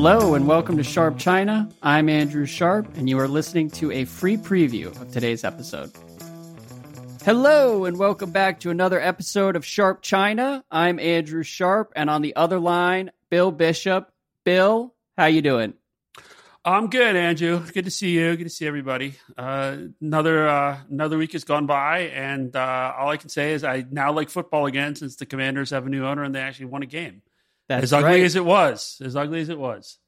Hello and welcome to Sharp China. I'm Andrew Sharp, and you are listening to a free preview of today's episode. Hello and welcome back to another episode of Sharp China. I'm Andrew Sharp, and on the other line, Bill Bishop. Bill, how you doing? I'm good, Andrew. Good to see you. Good to see everybody. Uh, another uh, another week has gone by, and uh, all I can say is I now like football again since the Commanders have a new owner and they actually won a game. That's as ugly right. as it was, as ugly as it was.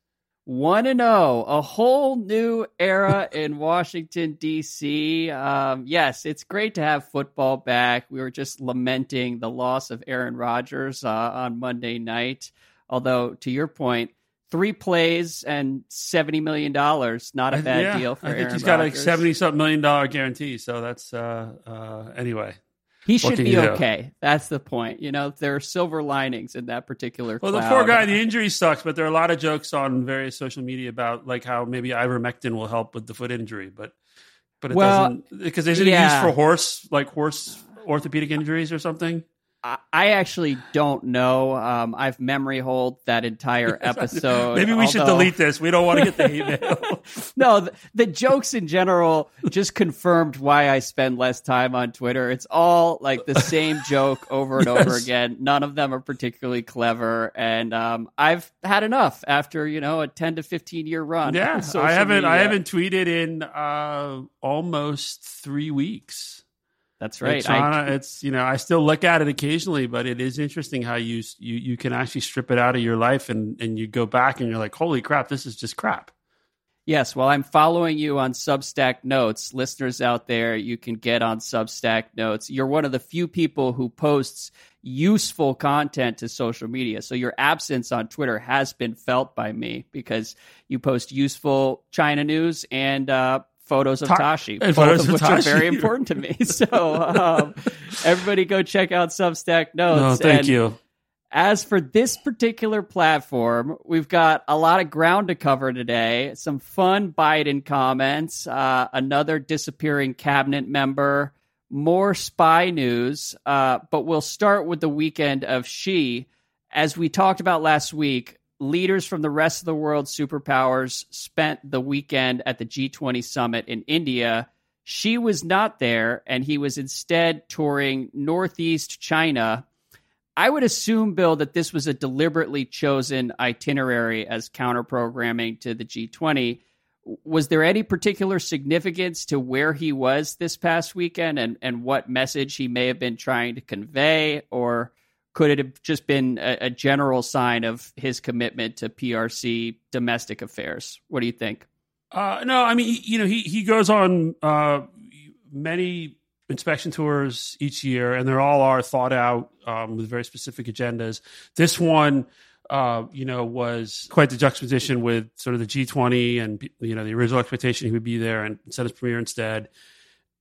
One and zero, a whole new era in Washington D.C. Um, yes, it's great to have football back. We were just lamenting the loss of Aaron Rodgers uh, on Monday night. Although, to your point, three plays and seventy million dollars, not a bad yeah, deal for I think Aaron he's got like Rodgers. seventy something million dollar guarantee. So that's uh, uh, anyway. He should be do? okay. That's the point. You know, there are silver linings in that particular. Well, the poor guy, the injury sucks, but there are a lot of jokes on various social media about like how maybe ivermectin will help with the foot injury, but but it Well, doesn't because isn't it used for horse like horse orthopedic injuries or something? I, actually don't know. Um, I've memory hold that entire episode. Maybe we should delete this. We don't want to get the email. no, the, the jokes in general just confirmed why I spend less time on Twitter. It's all like the same joke over and over again. None of them are particularly clever, and um, I've had enough after you know a ten to fifteen year run. yeah, I haven't. I haven't tweeted in uh, almost three weeks. That's right. It's, I- it's you know I still look at it occasionally, but it is interesting how you you you can actually strip it out of your life and and you go back and you're like, holy crap, this is just crap. Yes, well, I'm following you on Substack Notes. Listeners out there, you can get on Substack Notes. You're one of the few people who posts useful content to social media. So your absence on Twitter has been felt by me because you post useful China news and uh, photos of Ta- Tashi, photos of which are Tashi. very important to me. So um, everybody go check out Substack Notes. No, thank And you. as for this particular platform, we've got a lot of ground to cover today. Some fun Biden comments, uh, another disappearing cabinet member, more spy news. Uh, but we'll start with the weekend of Xi. As we talked about last week, leaders from the rest of the world superpowers spent the weekend at the G20 summit in India. Xi was not there, and he was instead touring Northeast China. I would assume, Bill, that this was a deliberately chosen itinerary as counter programming to the G20. Was there any particular significance to where he was this past weekend and, and what message he may have been trying to convey? Or could it have just been a, a general sign of his commitment to PRC domestic affairs? What do you think? Uh, no, I mean, you know, he he goes on uh, many inspection tours each year, and they're all are thought out um, with very specific agendas. This one, uh, you know, was quite the juxtaposition with sort of the G20 and you know the original expectation he would be there and set his premier instead.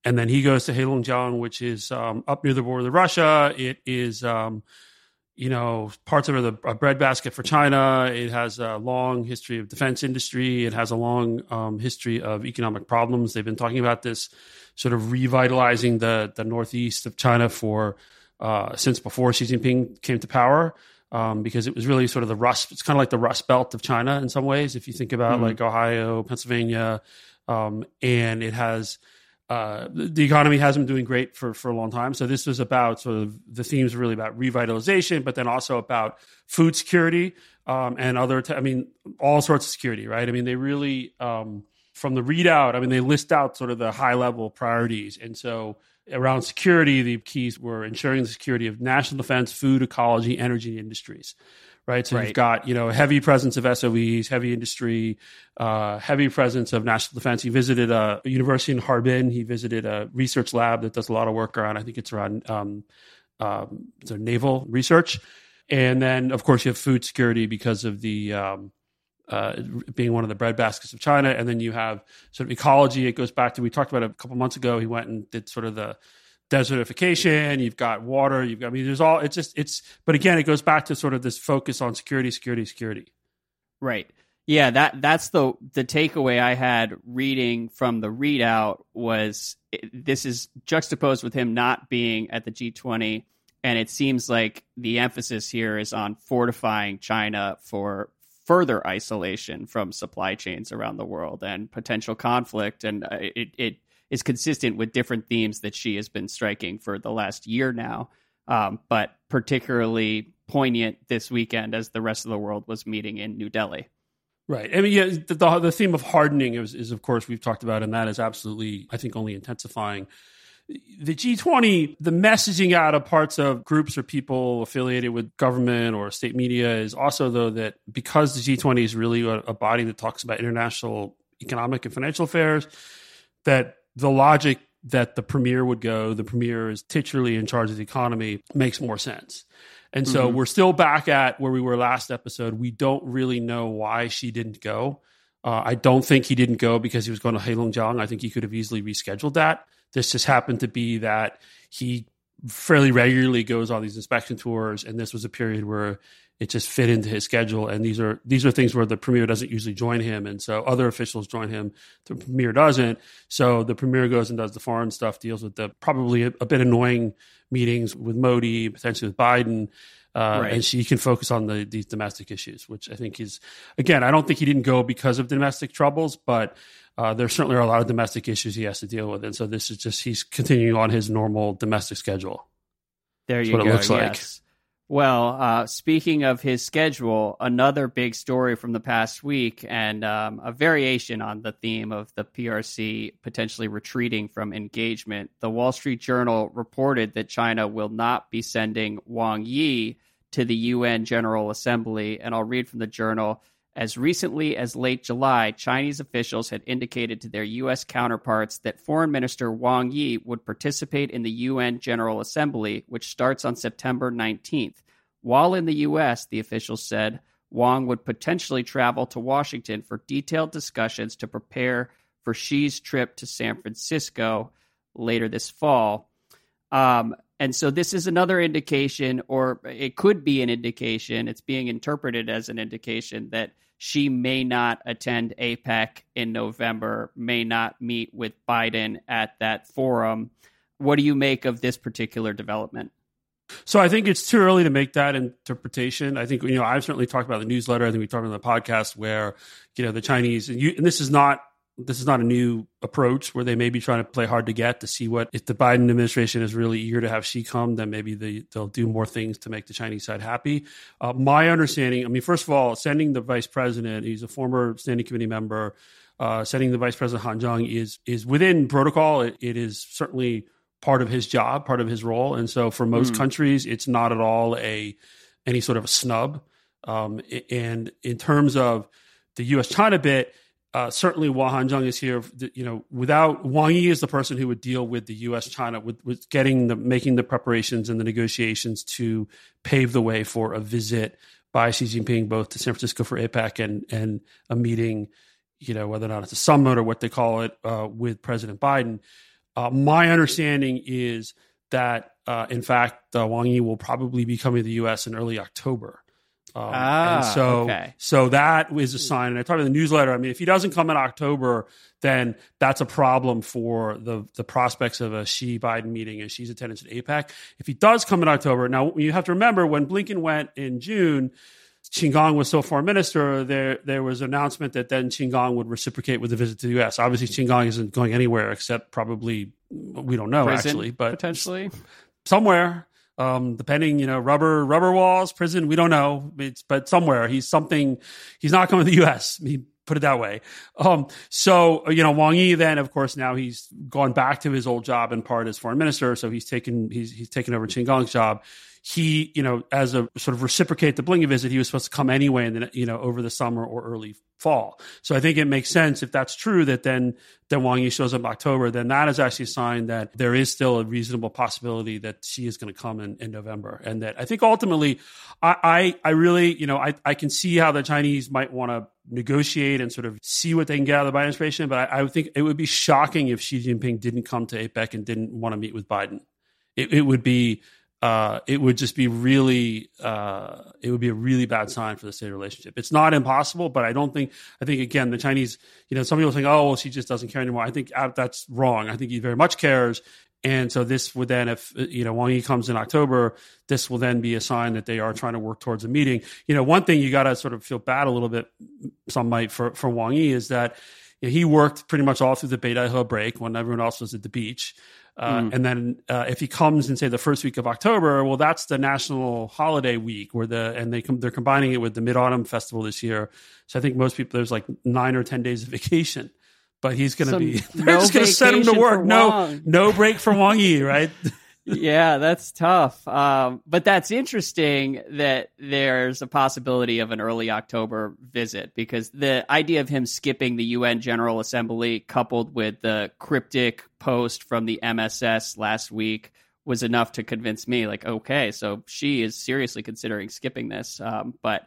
And then he goes to Heilongjiang, which is um, up near the border with Russia. It is. Um, you know, parts of it the a breadbasket for China. It has a long history of defense industry. It has a long um, history of economic problems. They've been talking about this sort of revitalizing the the northeast of China for uh, since before Xi Jinping came to power. Um, because it was really sort of the rust. It's kind of like the rust belt of China in some ways. If you think about Mhm. like Ohio, Pennsylvania, um, and it has uh, the economy hasn't been doing great for, for a long time. So this was about sort of the themes really about revitalization, but then also about food security um, and other. T- I mean, all sorts of security, right? I mean, they really um, from the readout. I mean, they list out sort of the high level priorities, and so around security, the keys were ensuring the security of national defense, food, ecology, energy industries. Right, so Right. you've got you know heavy presence of SOEs, heavy industry, uh, heavy presence of national defense. He visited a, a university in Harbin. He visited a research lab that does a lot of work around. I think it's around um, um, so naval research, and then of course you have food security because of the um, uh, being one of the breadbaskets of China, and then you have sort of ecology. It goes back to we talked about it a couple months ago. He went and did sort of the desertification. You've got water. You've got. I mean, there's all. It's just. It's. But again, it goes back to sort of this focus on security, security, security. Right. Yeah, that that's the the takeaway I had reading from the readout was this is juxtaposed with him not being at the G20 and it seems like the emphasis here is on fortifying China for further isolation from supply chains around the world and potential conflict. And uh, it, it is consistent with different themes that Xi has been striking for the last year now, um, but particularly poignant this weekend as the rest of the world was meeting in New Delhi. Right. I mean, yeah, the, the, the theme of hardening is, is, of course, we've talked about, and that is absolutely, I think, only intensifying the G20, the messaging out of parts of groups or people affiliated with government or state media is also, though, that because the G20 is really a, a body that talks about international economic and financial affairs, that the logic that the premier would go, the premier is titularly in charge of the economy, makes more sense. And so mm-hmm. we're still back at where we were last episode. We don't really know why Xi didn't go. Uh, I don't think he didn't go because he was going to Heilongjiang. I think he could have easily rescheduled that. This just happened to be that he fairly regularly goes on these inspection tours, and this was a period where it just fit into his schedule. And these are these are things where the premier doesn't usually join him, and so other officials join him. The premier doesn't. So the premier goes and does the foreign stuff, deals with the probably a, a bit annoying meetings with Modi, potentially with Biden. Uh, right. and Xi can focus on the, these domestic issues, which I think is, again, I don't think he didn't go because of domestic troubles, but uh, there certainly are a lot of domestic issues he has to deal with, and so this is just he's continuing on his normal domestic schedule. There That's you what go. It looks like. Well, uh, speaking of his schedule, another big story from the past week, and um, a variation on the theme of the PRC potentially retreating from engagement. The Wall Street Journal reported that China will not be sending Wang Yi to the UN General Assembly, and I'll read from the journal. As recently as late July, Chinese officials had indicated to their U.S. counterparts that Foreign Minister Wang Yi would participate in the UN General Assembly, which starts on September 19th. While in the U.S., the officials said Wang would potentially travel to Washington for detailed discussions to prepare for Xi's trip to San Francisco later this fall. Um, and so this is another indication, or it could be an indication, it's being interpreted as an indication that Xi may not attend APEC in November, may not meet with Biden at that forum. What do you make of this particular development? So I think it's too early to make that interpretation. I think you know I've certainly talked about the newsletter. I think we talked about the podcast where you know the Chinese and, you, and this is not this is not a new approach where they may be trying to play hard to get to see what if the Biden administration is really eager to have Xi come, then maybe they, they'll do more things to make the Chinese side happy. Uh, my understanding, I mean, first of all, sending the vice president, he's a former standing committee member, uh, sending the vice president Han Zheng is is within protocol. It, it is certainly part of his job, part of his role, and so for most mm. countries, it's not at all a any sort of a snub. Um, and in terms of the U.S. China bit uh, certainly Wang Hanzheng is here. You know, without Wang Yi is the person who would deal with the U.S. China with, with getting the making the preparations and the negotiations to pave the way for a visit by Xi Jinping both to San Francisco for APEC and and a meeting, you know, whether or not it's a summit or what they call it uh, with President Biden. Uh, my understanding is that uh, in fact uh, Wang Yi will probably be coming to the U.S. in early October. Um, ah, and so, okay. so that is a sign. And I talked about the newsletter. I mean, if he doesn't come in October, then that's a problem for the the prospects of a Xi Biden meeting and Xi's attendance at APEC. If he does come in October, now you have to remember when Blinken went in June, Qin Gang was still foreign minister. There there was an announcement that then Qin Gang would reciprocate with a visit to the U.S. Obviously, Qin Gang isn't going anywhere except probably we don't know Prison, actually, but potentially somewhere um, depending, you know, rubber rubber walls, prison, we don't know, it's, but somewhere he's something. He's not coming to the U.S. He put it that way. Um, so you know, Wang Yi then, of course, now he's gone back to his old job in part as foreign minister. So he's taken he's he's taken over Qin Gang's job he, you know, as a sort of reciprocate the Blinken visit, he was supposed to come anyway, and then you know over the summer or early fall. So I think it makes sense if that's true that then then Wang Yi shows up in October, then that is actually a sign that there is still a reasonable possibility that Xi is going to come in, in November, and that I think ultimately, I I, I really you know I I can see how the Chinese might want to negotiate and sort of see what they can get out of the Biden administration, but I, I would think it would be shocking if Xi Jinping didn't come to APEC and didn't want to meet with Biden. It, it would be uh, it would just be really uh, it would be a really bad sign for the state relationship. It's not impossible, but I don't think I think again the Chinese you know some people think oh well Xi just doesn't care anymore. I think uh, that's wrong. I think he very much cares, And so this would then, if you know Wang Yi comes in October, this will then be a sign that they are trying to work towards a meeting. You know, one thing you got to sort of feel bad a little bit, some might for for Wang Yi is that he worked pretty much all through the Beidaihe break when everyone else was at the beach. Uh, mm. And then uh, if he comes in say the first week of October, well, that's the national holiday week where the and they com- they're combining it with the Mid Autumn Festival this year. So I think most people there's like nine or ten days of vacation but he's going to be they're no just going to send him to work. No, no break for Wang Yi, right? yeah, that's tough. Um, but that's interesting that there's a possibility of an early October visit because the idea of him skipping the UN General Assembly, coupled with the cryptic post from the MSS last week, was enough to convince me. Like, okay, so Xi is seriously considering skipping this. Um, but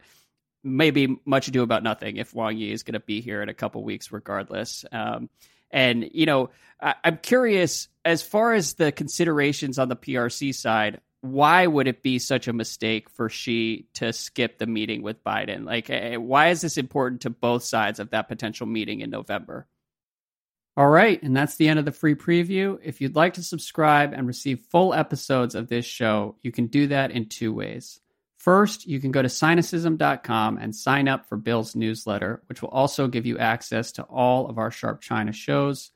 maybe much ado about nothing if Wang Yi is going to be here in a couple weeks, regardless. Um, and you know, I, I'm curious as far as the considerations on the PRC side. Why would it be such a mistake for Xi to skip the meeting with Biden? Like, eh, why is this important to both sides of that potential meeting in November? All right, and that's the end of the free preview. If you'd like to subscribe and receive full episodes of this show, you can do that in two ways. First, you can go to sinocism.com and sign up for Bill's newsletter, which will also give you access to all of our Sharp China shows.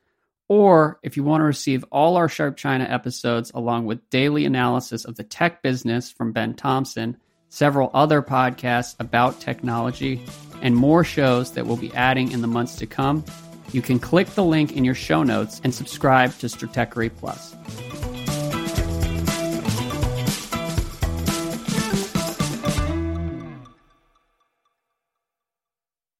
Or if you want to receive all our Sharp China episodes along with daily analysis of the tech business from Ben Thompson, several other podcasts about technology, and more shows that we'll be adding in the months to come, you can click the link in your show notes and subscribe to Stratechery Plus.